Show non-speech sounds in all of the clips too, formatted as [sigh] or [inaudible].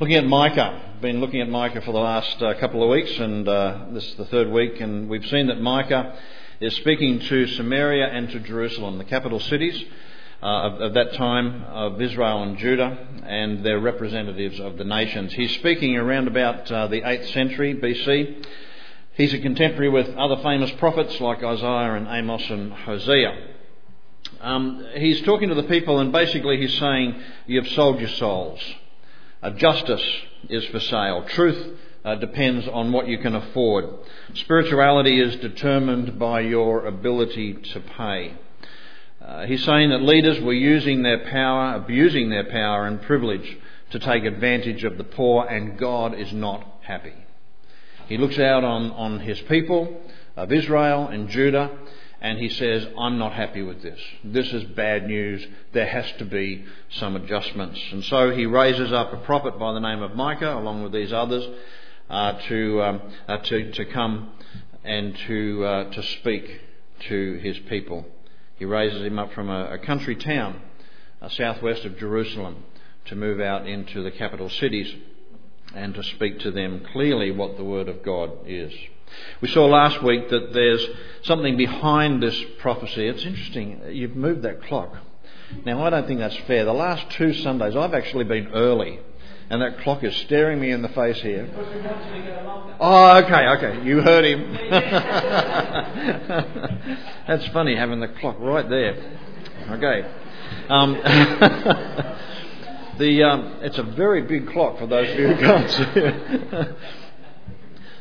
Looking at Micah, been looking at Micah for the last uh, couple of weeks, and uh, this is the third week, and we've seen that Micah is speaking to Samaria and to Jerusalem, the capital cities uh, of, of, that time of Israel and Judah, and their representatives of the nations. He's speaking around about uh, the 8th century BC. He's a contemporary with other famous prophets like Isaiah and Amos and Hosea. Um, he's talking to the people, and basically he's saying, You've sold your souls. Uh, justice is for sale. Truth uh, depends on what you can afford. Spirituality is determined by your ability to pay. Uh, he's saying that leaders were using their power, abusing their power and privilege to take advantage of the poor, and God is not happy. He looks out on, on his people of Israel and Judah and he says, I'm not happy with this. This is bad news. There has to be some adjustments. And so he raises up a prophet by the name of Micah, along with these others, uh, to, um, uh, to, to come and to, uh, to speak to his people. He raises him up from a, a country town uh, southwest of Jerusalem to move out into the capital cities and to speak to them clearly what the Word of God is. We saw last week that there's something behind this prophecy. It's interesting, you've moved that clock. Now, I don't think that's fair. The last two Sundays, I've actually been early, and that clock is staring me in the face here. Oh, okay, okay. You heard him. [laughs] that's funny having the clock right there. Okay. Um, [laughs] the, um, it's a very big clock for those of you who can't see it. [laughs]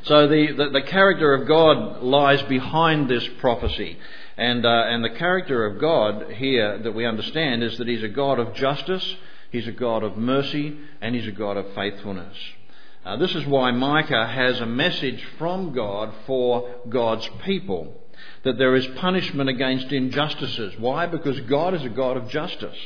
So the, the, the, character of God lies behind this prophecy. And, uh, and the character of God here that we understand is that He's a God of justice, He's a God of mercy, and He's a God of faithfulness. Uh, this is why Micah has a message from God for God's people. That there is punishment against injustices. Why? Because God is a God of justice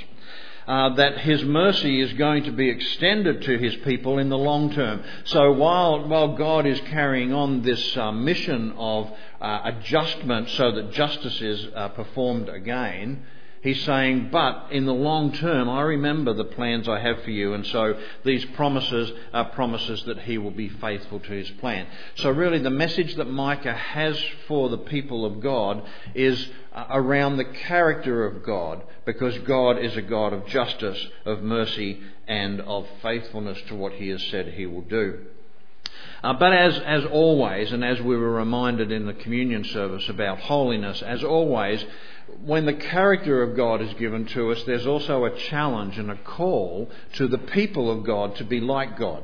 uh, that his mercy is going to be extended to his people in the long term. So while, while God is carrying on this uh, mission of uh, adjustment so that justice is uh, performed again, He's saying, but in the long term, I remember the plans I have for you. And so these promises are promises that he will be faithful to his plan. So really the message that Micah has for the people of God is uh, around the character of God, because God is a God of justice, of mercy, and of faithfulness to what he has said he will do. Uh, but as, as always, and as we were reminded in the communion service about holiness, as always, when the character of God is given to us, there's also a challenge and a call to the people of God to be like God.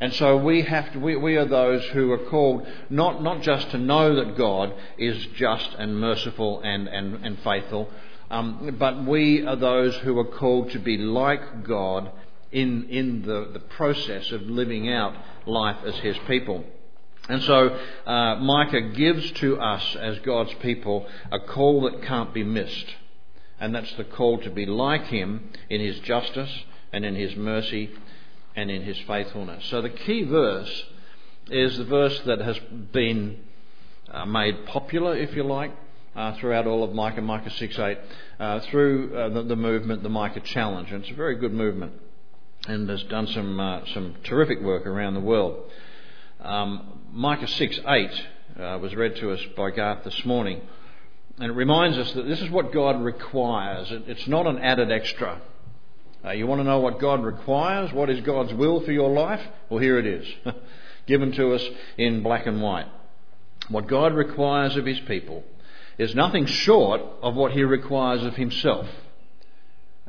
And so we have to, we, we are those who are called not, not just to know that God is just and merciful and, and, and faithful, um, but we are those who are called to be like God in, in the, the process of living out life as His people. And so uh, Micah gives to us as God's people a call that can't be missed. And that's the call to be like Him in His justice and in His mercy and in His faithfulness. So the key verse is the verse that has been uh, made popular, if you like, uh, throughout all of Micah, Micah 6 8, uh, through uh, the, the, movement, the Micah Challenge. And it's a very good movement and has done some, uh, some terrific work around the world. Um, Micah 6 8 uh, was read to us by Garth this morning. And it reminds us that this is what God requires. It, it's not an added extra. Uh, you want to know what God requires? What is God's will for your life? Well, here it is, [laughs] given to us in black and white. What God requires of His people is nothing short of what He requires of Himself,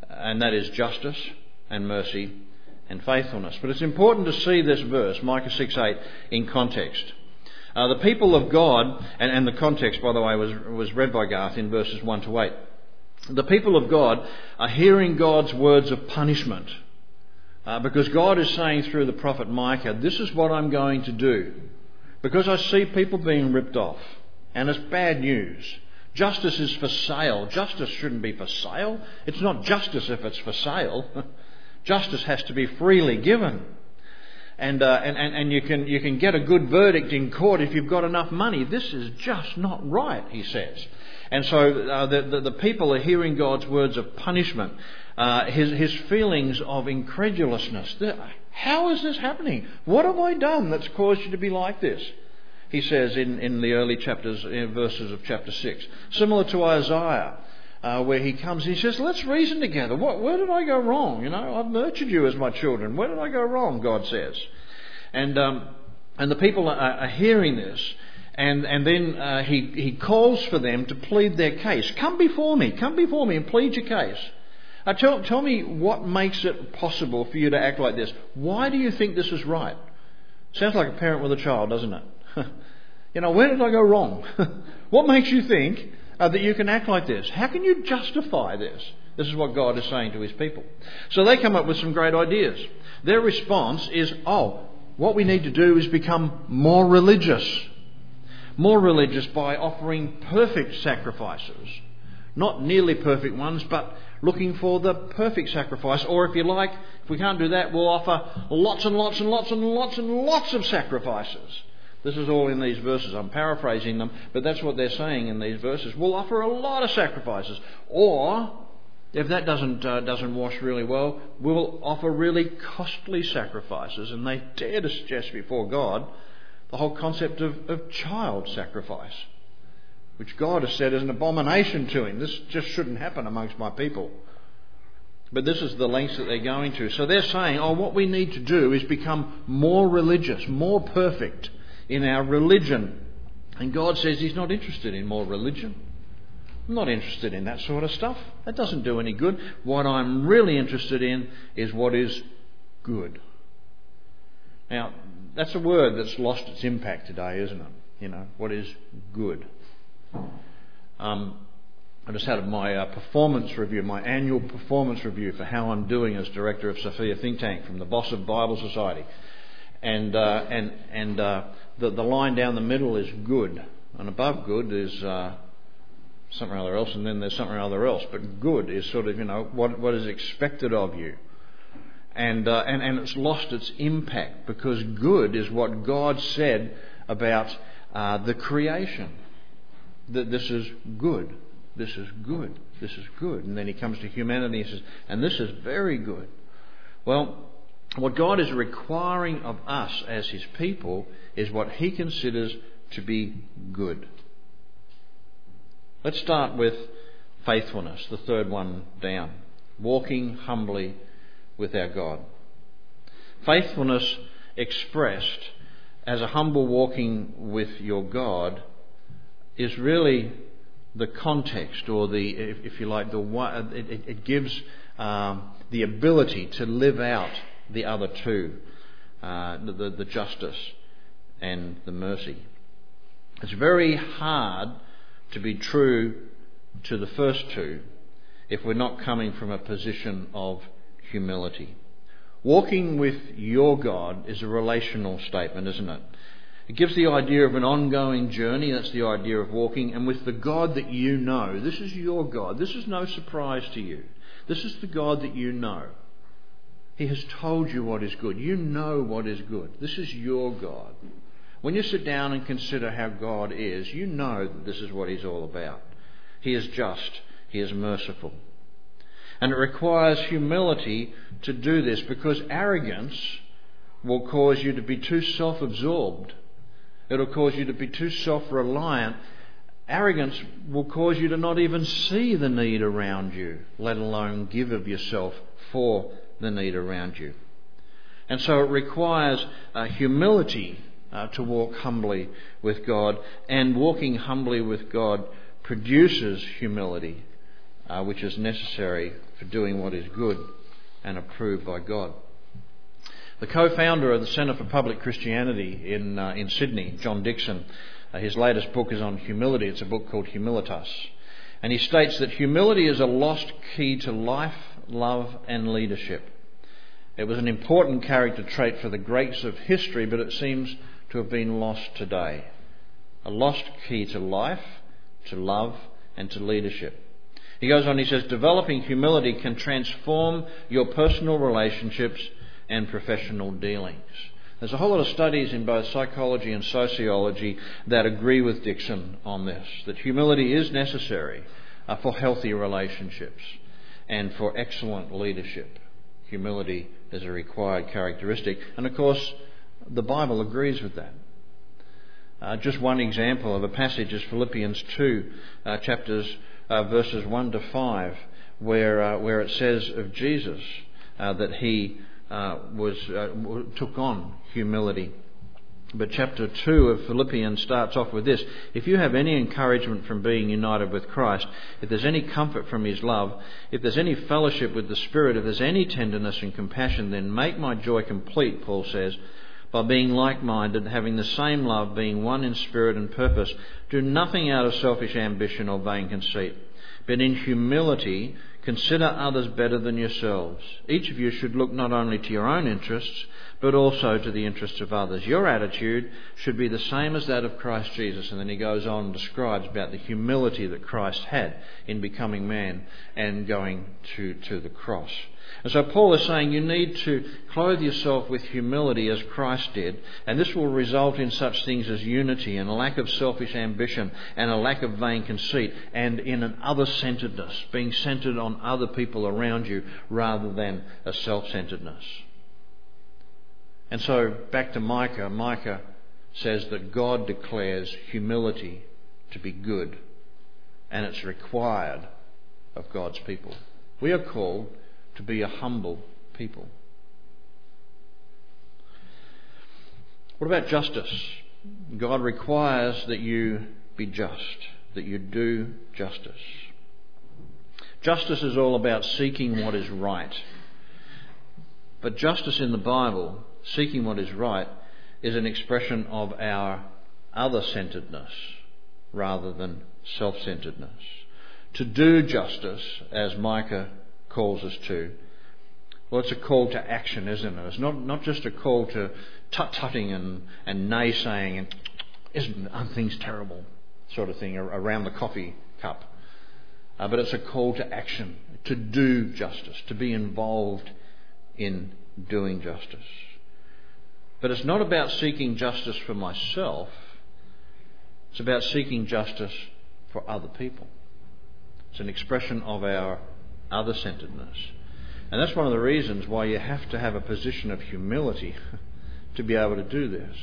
and that is justice and mercy and faithfulness. But it's important to see this verse, Micah 6 8, in context. Uh, the people of God, and, and, the context, by the way, was, was read by Garth in verses 1 to 8. The people of God are hearing God's words of punishment. Uh, because God is saying through the prophet Micah, This is what I'm going to do. Because I see people being ripped off. And it's bad news. Justice is for sale. Justice shouldn't be for sale. It's not justice if it's for sale. [laughs] Justice has to be freely given. and, uh, and, and, and you, can, you can get a good verdict in court if you've got enough money. This is just not right, he says. And so uh, the, the, the, people are hearing God's words of punishment, uh, his, his feelings of incredulousness. How is this happening? What have I done that's caused you to be like this? He says in, in the early chapters, in verses of chapter 6. Similar to Isaiah uh, where he comes. and He says, "Let's reason together. What, where did I go wrong? You know, I've nurtured you as my children. Where did I go wrong?" God says, and um, and the people are, are, hearing this. And, and then uh, he, he calls for them to plead their case. Come before me, come before me and plead your case. Uh, tell, tell me what makes it possible for you to act like this. Why do you think this is right? Sounds like a parent with a child, doesn't it? [laughs] you know, where did I go wrong? [laughs] what makes you think uh, that you can act like this? How can you justify this? This is what God is saying to his people. So they come up with some great ideas. Their response is, oh, what we need to do is become more religious. More religious by offering perfect sacrifices. Not nearly perfect ones, but looking for the perfect sacrifice. Or if you like, if we can't do that, we'll offer lots and lots and lots and lots and lots of sacrifices. This is all in these verses. I'm paraphrasing them, but that's what they're saying in these verses. We'll offer a lot of sacrifices. Or, if that doesn't, uh, doesn't wash really well, we'll offer really costly sacrifices. And they dare to suggest before God the whole concept of, of child sacrifice, which God has said is an abomination to him. This just shouldn't happen amongst my people. But this is the lengths that they're going to. So they're saying, oh, what we need to do is become more religious, more perfect in our religion. And God says He's not interested in more religion. I'm not interested in that sort of stuff. That doesn't do any good. What I'm really interested in is what is good. Now, that's a word that's lost its impact today, isn't it? You know, what is good? Um, I just had my uh, performance review, my annual performance review for how I'm doing as director of Sophia Think Tank from the boss of Bible Society. And, uh, and, and uh, the, the line down the middle is good, and above good is uh, something or other else, and then there's something or other else. But good is sort of, you know, what, what is expected of you. And, uh, and, and it's lost its impact because good is what God said about uh, the creation. That this is good. This is good. This is good. And then he comes to humanity and says, and this is very good. Well, what God is requiring of us as His people is what He considers to be good. Let's start with faithfulness, the third one down. Walking humbly with our God. Faithfulness expressed as a humble walking with your God is really the context or the, if, you like, the it, it gives um, the ability to live out the other two uh, the, the justice and the mercy. It's very hard to be true to the first two if we're not coming from a position of humility. Walking with your God is a relational statement, isn't it? It gives the idea of an ongoing journey, that's the idea of walking, and with the God that you know. This is your God. This is no surprise to you. This is the God that you know. He has told you what is good. You know what is good. This is your God. When you sit down and consider how God is, you know that this is what He's all about. He is just, He is merciful. And it requires humility to do this because arrogance will cause you to be too self absorbed. It'll cause you to be too self reliant. Arrogance will cause you to not even see the need around you, let alone give of yourself for the need around you. And so it requires uh, humility uh, to walk humbly with God, and walking humbly with God produces humility, uh, which is necessary for doing what is good and approved by God. The co-founder of the Centre for Public Christianity in uh, in Sydney, John Dickson, uh, his latest book is on humility. It's a book called Humilitas, and he states that humility is a lost key to life, love, and leadership. It was an important character trait for the greats of history, but it seems to have been lost today. A lost key to life, to love, and to leadership. He goes on, he says, developing humility can transform your personal relationships and professional dealings. There's a whole lot of studies in both psychology and sociology that agree with Dickson on this that humility is necessary uh, for healthy relationships and for excellent leadership. Humility is a required characteristic. And of course, the Bible agrees with that. Uh, just one example of a passage is Philippians 2, uh, chapters, uh, verses 1 to 5, where, uh, where it says of Jesus uh, that he uh, was, took on humility. But chapter 2 of Philippians starts off with this If you have any encouragement from being united with Christ, if there's any comfort from his love, if there's any fellowship with the Spirit, if there's any tenderness and compassion, then make my joy complete, Paul says, by being like minded, having the same love, being one in spirit and purpose. Do nothing out of selfish ambition or vain conceit, but in humility Consider others better than yourselves. Each of you should look not only to your own interests, but also to the interests of others. Your attitude should be the same as that of Christ Jesus. And then he goes on and describes about the humility that Christ had in becoming man and going to, to the cross. And so Paul is saying you need to clothe yourself with humility as Christ did, and this will result in such things as unity and a lack of selfish ambition and a lack of vain conceit and in an other centeredness, being centered on other people around you rather than a self centeredness. And so back to Micah, Micah says that God declares humility to be good, and it's required of God's people. We are called to be a humble people. What about justice? God requires that you be just, that you do justice. Justice is all about seeking what is right. But justice in the Bible, seeking what is right, is an expression of our other centeredness rather than self centeredness. To do justice, as Micah calls us to. Well, it's a call to action, isn't it? It's not, not just a call to tut tutting and, and naysaying and isn't aren't things terrible sort of thing around the coffee cup. Uh, but it's a call to action, to do justice, to be involved in doing justice. But it's not about seeking justice for myself, it's about seeking justice for other people. It's an expression of our other centeredness. And that's one of the reasons why you have to have a position of humility [laughs] to be able to do this.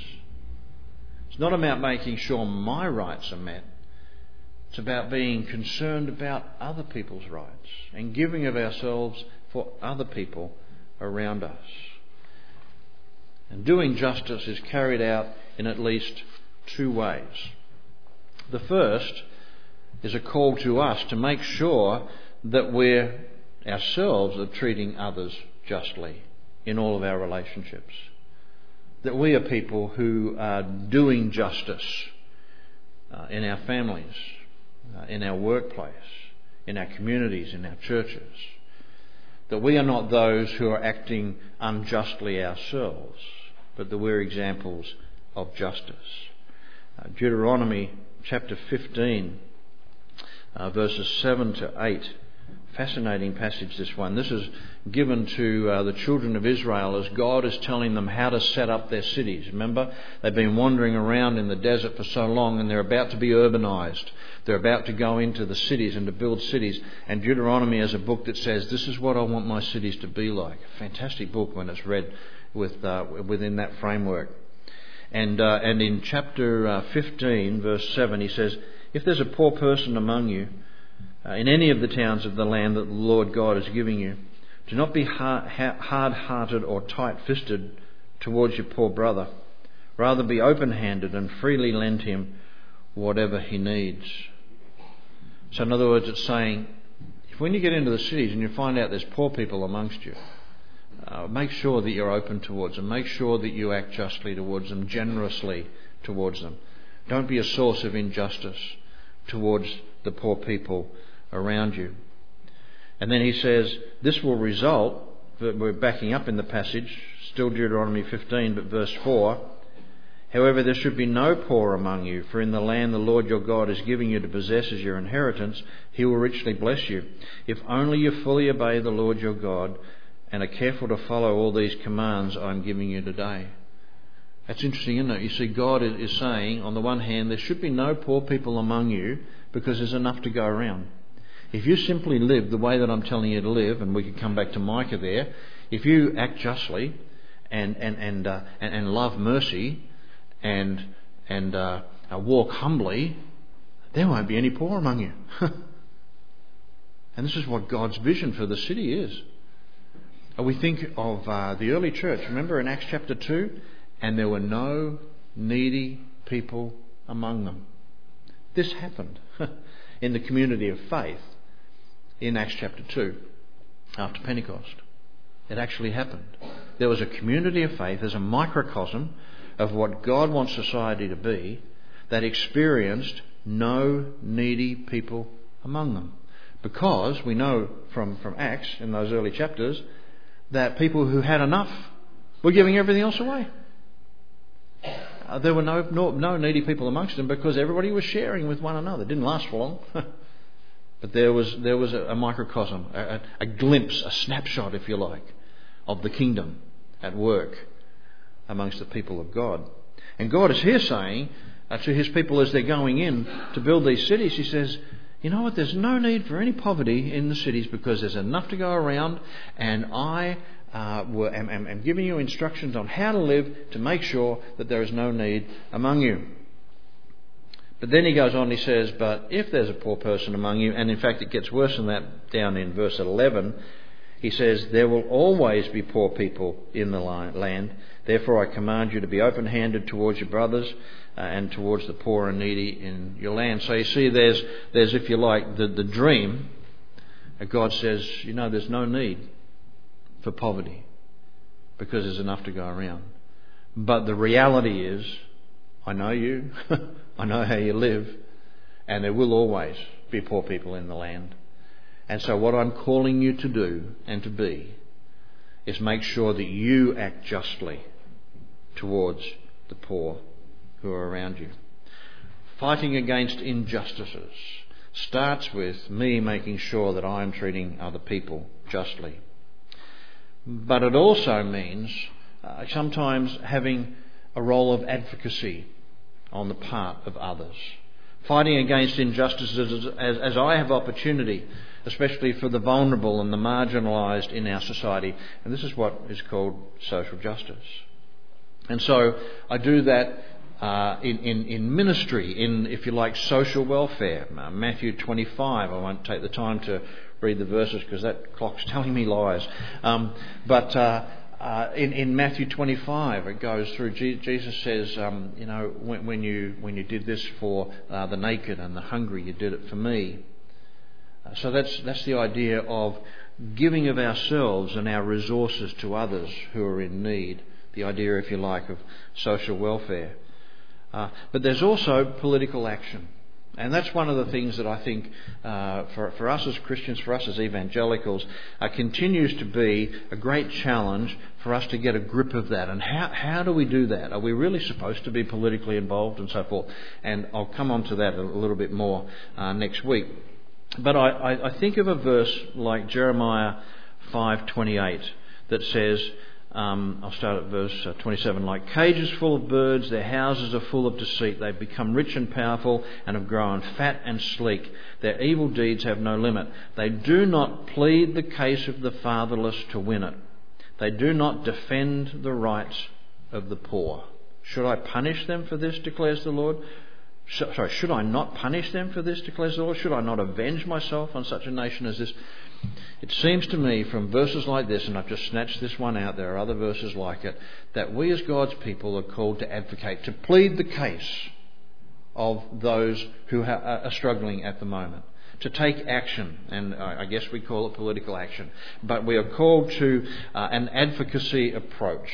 It's not about making sure my rights are met. It's about being concerned about other people's rights and giving of ourselves for other people around us. And doing justice is carried out in at least two ways. The first is a call to us to make sure that we're ourselves are treating others justly in all of our relationships. That we are people who are doing justice uh, in our families, uh, in our workplace, in our communities, in our churches. That we are not those who are acting unjustly ourselves, but that we're examples of justice. Uh, Deuteronomy chapter 15, uh, verses 7 to 8 Fascinating passage, this one. This is given to uh, the children of Israel as God is telling them how to set up their cities. Remember, they've been wandering around in the desert for so long and they're about to be urbanized. They're about to go into the cities and to build cities. And Deuteronomy is a book that says, This is what I want my cities to be like. Fantastic book when it's read with, uh, within that framework. And, uh, and in chapter uh, 15, verse 7, he says, If there's a poor person among you, uh, in any of the towns of the land that the Lord God is giving you. Do not be hard hearted or tight fisted towards your poor brother. Rather be open handed and freely lend him whatever he needs. So, in other words, it's saying if when you get into the cities and you find out there's poor people amongst you, uh, make sure that you're open towards them. Make sure that you act justly towards them, generously towards them. Don't be a source of injustice towards the poor people around you. And then he says, This will result, we're backing up in the passage, still Deuteronomy 15, but verse 4. However, there should be no poor among you, for in the land the Lord your God is giving you to possess as your inheritance, he will richly bless you. If only you fully obey the Lord your God and are careful to follow all these commands I am giving you today. That's interesting, isn't it? You see, God is saying, on the one hand, there should be no poor people among you because there's enough to go around. If you simply live the way that I'm telling you to live, and we could come back to Micah there, if you act justly and, and, and, uh, and, and, love mercy and, and uh, uh walk humbly, there won't be any poor among you. [laughs] and this is what God's vision for the city is. Uh, we think of uh, the early church. Remember in Acts chapter 2? and there were no needy people among them. This happened [laughs] in the community of faith in Acts chapter 2 after Pentecost. It actually happened. There was a community of faith as a microcosm of what God wants society to be that experienced no needy people among them. Because we know from, from Acts in those early chapters that people who had enough were giving everything else away. Uh, there were no, no, no needy people amongst them because everybody was sharing with one another. It didn't last for long. [laughs] but there was, there was a, a microcosm, a, a glimpse, a snapshot, if you like, of the kingdom at work amongst the people of God. And God is here saying uh, to his people as they're going in to build these cities, he says, you know what, there's no need for any poverty in the cities because there's enough to go around, and I uh, were, am, am, am giving you instructions on how to live to make sure that there is no need among you. But then he goes on, he says, But if there's a poor person among you, and in fact it gets worse than that down in verse 11, he says, There will always be poor people in the land. Therefore I command you to be open handed towards your brothers uh, and towards the poor and needy in your land. So you see, there's, there's if you like, the, the dream. God says, You know, there's no need for poverty because there's enough to go around. But the reality is, I know you, [laughs] I know how you live, and there will always be poor people in the land. And so, what I'm calling you to do and to be is make sure that you act justly towards the poor who are around you. Fighting against injustices starts with me making sure that I'm treating other people justly. But it also means uh, sometimes having a role of advocacy on the part of others. Fighting against injustices as, as, I have opportunity, especially for the vulnerable and the marginalised in our society. And this is what is called social justice. And so I do that uh, in, in, in, ministry, in, if you like, social welfare. Uh, Matthew 25, I won't take the time to read the verses because that clock's [laughs] telling me lies. Um, but uh, uh, in, in, Matthew 25, it goes through. Jesus says, um, you know, when, when, you when you did this for uh, the naked and the hungry, you did it for me. Uh, so that's that's the idea of giving of ourselves and our resources to others who are in need. The idea, if you like, of social welfare. Uh, but there's also political action. And that's one of the things that I think uh, for, for us as Christians, for us as evangelicals, uh, continues to be a great challenge for us to get a grip of that. And how, how do we do that? Are we really supposed to be politically involved and so forth? And I'll come on to that a little bit more uh, next week. But I, I, think of a verse like Jeremiah 5:28 that says, um, I'll start at verse uh, 27. Like cages full of birds, their houses are full of deceit. They've become rich and powerful and have grown fat and sleek. Their evil deeds have no limit. They do not plead the case of the fatherless to win it. They do not defend the rights of the poor. Should I punish them for this, declares the Lord? Sorry, should I not punish them for this, declares the Lord? Should I not avenge myself on such a nation as this? It seems to me from verses like this, and I've just snatched this one out, there are other verses like it, that we as God's people are called to advocate, to plead the case of those who are struggling at the moment, to take action, and I guess we call it political action, but we are called to uh, an advocacy approach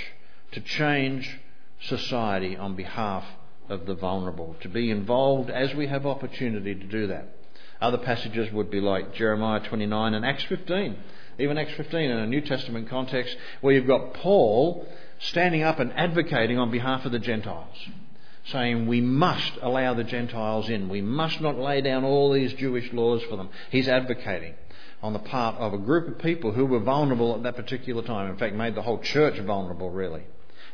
to change society on behalf of the vulnerable, to be involved as we have opportunity to do that. Other passages would be like Jeremiah 29 and Acts 15. Even Acts 15 in a New Testament context, where you've got Paul standing up and advocating on behalf of the Gentiles, saying we must allow the Gentiles in. We must not lay down all these Jewish laws for them. He's advocating on the part of a group of people who were vulnerable at that particular time. In fact, made the whole church vulnerable, really.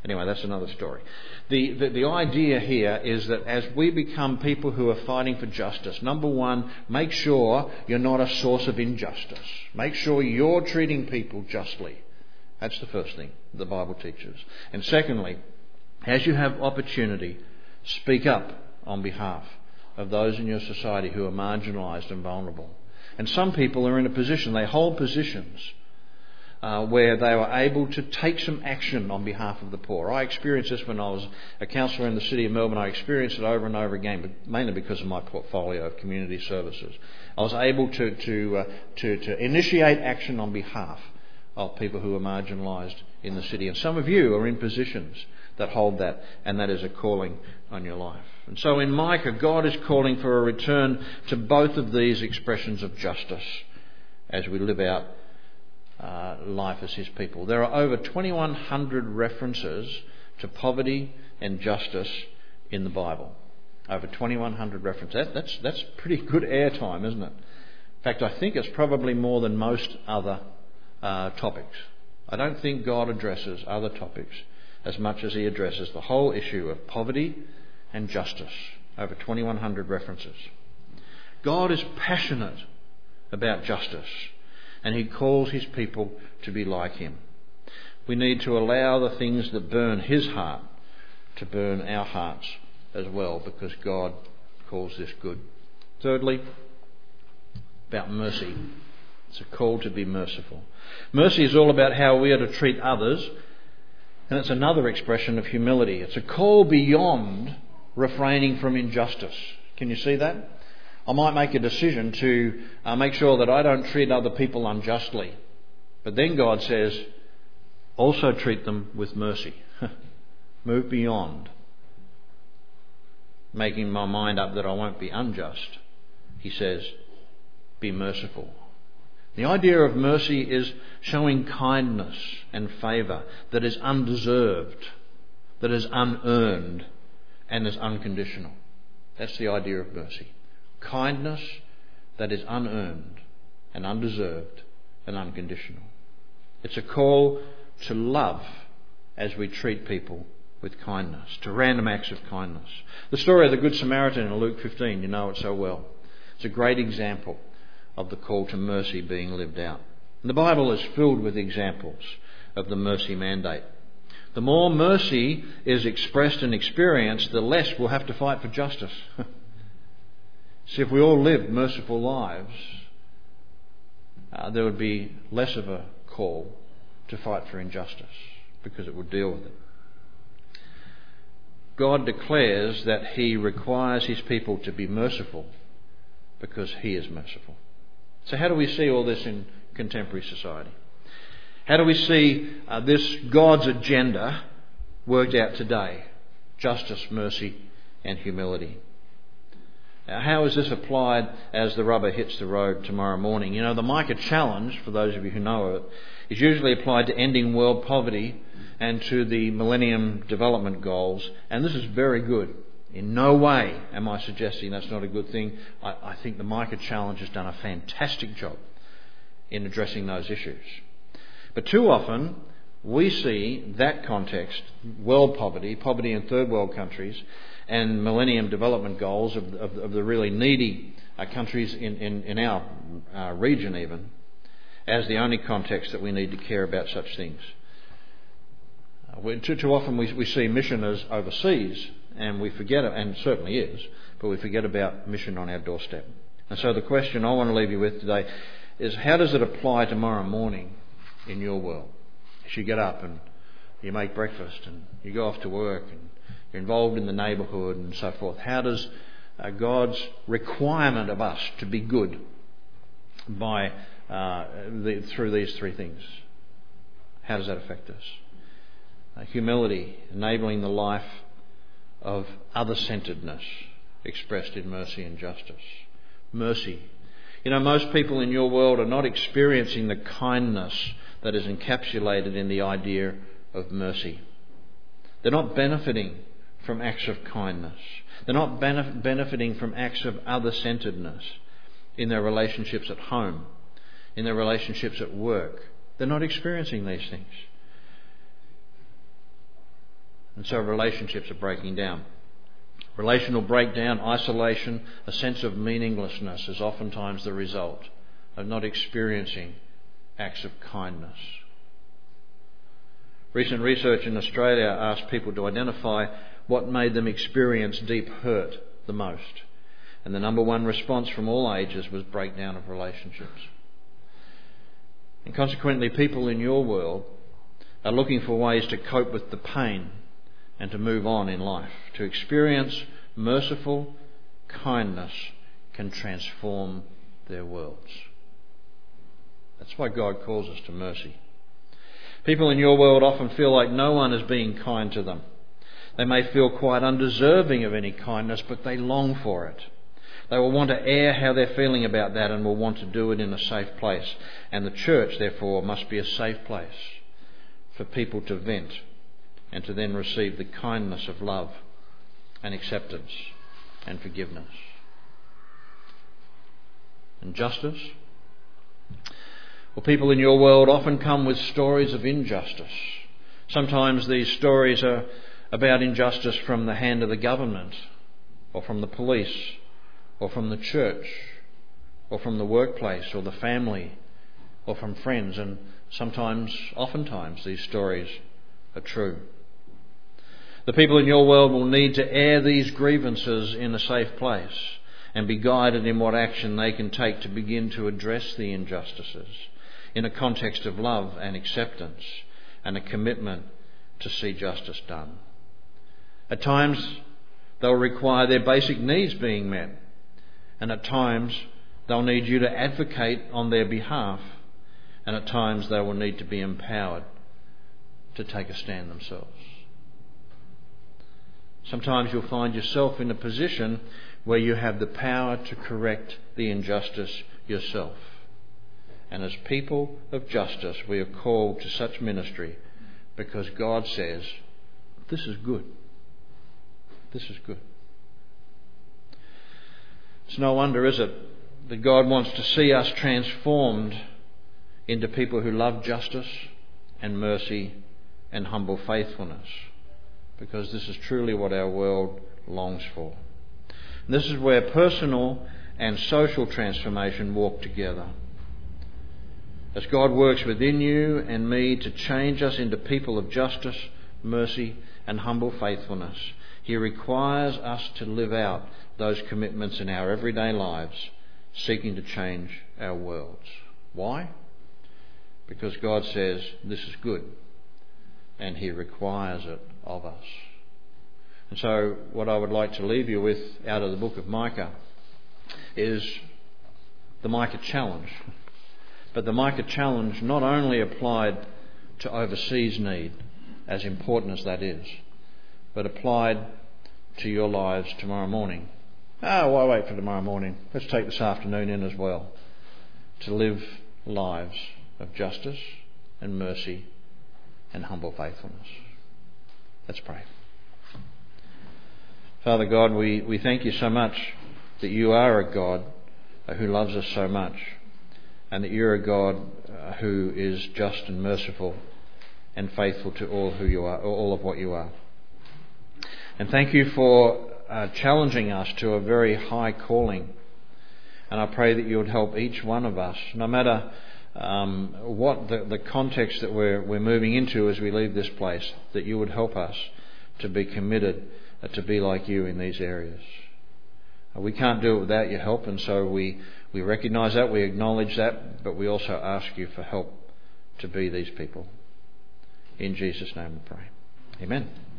Anyway, that's another story. The, the, the, idea here is that as we become people who are fighting for justice, number one, make sure you're not a source of injustice. Make sure you're treating people justly. That's the first thing the Bible teaches. And secondly, as you have opportunity, speak up on behalf of those in your society who are marginalised and vulnerable. And some people are in a position, they hold positions uh, where they were able to take some action on behalf of the poor. I experienced this when I was a councillor in the city of Melbourne. I experienced it over and over again, but mainly because of my portfolio of community services. I was able to, to, uh, to, to initiate action on behalf of people who are marginalised in the city. And some of you are in positions that hold that, and that is a calling on your life. And so in Micah, God is calling for a return to both of these expressions of justice as we live out uh, life as his people. There are over 2,100 references to poverty and justice in the Bible. Over 2,100 references. That, that's, that's pretty good airtime, isn't it? In fact, I think it's probably more than most other uh, topics. I don't think God addresses other topics as much as he addresses the whole issue of poverty and justice. Over 2,100 references. God is passionate about justice and he calls his people to be like him. We need to allow the things that burn his heart to burn our hearts as well because God calls this good. Thirdly, about mercy. It's a call to be merciful. Mercy is all about how we are to treat others, and it's another expression of humility. It's a call beyond refraining from injustice. Can you see that? I might make a decision to uh, make sure that I don't treat other people unjustly. But then God says, also treat them with mercy. [laughs] Move beyond making my mind up that I won't be unjust. He says, be merciful. The idea of mercy is showing kindness and favour that is undeserved, that is unearned, and is unconditional. That's the idea of mercy kindness that is unearned and undeserved and unconditional. It's a call to love as we treat people with kindness, to random acts of kindness. The story of the Good Samaritan in Luke 15, you know it so well. It's a great example of the call to mercy being lived out. And the Bible is filled with examples of the mercy mandate. The more mercy is expressed and experienced, the less we'll have to fight for justice. [laughs] See, if we all lived merciful lives, uh, there would be less of a call to fight for injustice because it would deal with it. God declares that He requires His people to be merciful because He is merciful. So, how do we see all this in contemporary society? How do we see uh, this God's agenda worked out today? Justice, mercy, and humility. Now, how is this applied as the rubber hits the road tomorrow morning? You know, the Micah Challenge, for those of you who know it, is usually applied to ending world poverty and to the Millennium Development Goals, and this is very good. In no way am I suggesting that's not a good thing. I, I think the Micah Challenge has done a fantastic job in addressing those issues. But too often, we see that context, world poverty, poverty in third world countries, and Millennium Development Goals of, of, of the really needy uh, countries in, in, in our uh, region, even, as the only context that we need to care about such things. Uh, too, too often we, we see mission as overseas, and we forget, and certainly is, but we forget about mission on our doorstep. And so the question I want to leave you with today is how does it apply tomorrow morning in your world? As you get up and you make breakfast and you go off to work and you're involved in the neighbourhood and so forth. How does uh, God's requirement of us to be good by uh, the, through these three things? How does that affect us? Uh, humility, enabling the life of other centeredness expressed in mercy and justice. Mercy. You know, most people in your world are not experiencing the kindness that is encapsulated in the idea of mercy. They're not benefiting from acts of kindness. They're not benef- benefiting from acts of other centeredness in their relationships at home, in their relationships at work. They're not experiencing these things. And so relationships are breaking down. Relational breakdown, isolation, a sense of meaninglessness is oftentimes the result of not experiencing acts of kindness. Recent research in Australia asked people to identify what made them experience deep hurt the most. And the number one response from all ages was breakdown of relationships. And consequently, people in your world are looking for ways to cope with the pain and to move on in life. To experience merciful kindness can transform their worlds. That's why God calls us to mercy. People in your world often feel like no one is being kind to them. They may feel quite undeserving of any kindness, but they long for it. They will want to air how they're feeling about that and will want to do it in a safe place. And the church, therefore, must be a safe place for people to vent and to then receive the kindness of love and acceptance and forgiveness. And justice? Well, people in your world often come with stories of injustice. Sometimes these stories are about injustice from the hand of the government, or from the police, or from the church, or from the workplace, or the family, or from friends, and sometimes, oftentimes, these stories are true. The people in your world will need to air these grievances in a safe place and be guided in what action they can take to begin to address the injustices in a context of love and acceptance and a commitment to see justice done. At times, they'll require their basic needs being met, and at times, they'll need you to advocate on their behalf, and at times, they will need to be empowered to take a stand themselves. Sometimes you'll find yourself in a position where you have the power to correct the injustice yourself. And as people of justice, we are called to such ministry because God says, This is good. This is good. It's no wonder, is it, that God wants to see us transformed into people who love justice and mercy and humble faithfulness, because this is truly what our world longs for. And this is where personal and social transformation walk together. As God works within you and me to change us into people of justice, mercy, and humble faithfulness, He requires us to live out those commitments in our everyday lives, seeking to change our worlds. Why? Because God says this is good, and He requires it of us. And so, what I would like to leave you with out of the book of Micah is the Micah challenge. But the Micah challenge not only applied to overseas need, as important as that is, but applied to your lives tomorrow morning. Ah, why wait for tomorrow morning? Let's take this afternoon in as well. To live lives of justice and mercy and humble faithfulness. Let's pray. Father God, we, we thank you so much that you are a God who loves us so much and that you're a God uh, who is just and merciful and faithful to all who you are, all of what you are. And thank you for uh, challenging us to a very high calling. And I pray that you would help each one of us, no matter um, what the, the context that we're, we're moving into as we leave this place, that you would help us to be committed uh, to be like you in these areas. Uh, we can't do it without your help, and so we we recognize that, we acknowledge that, but we also ask you for help to be these people. In Jesus' name we pray. Amen.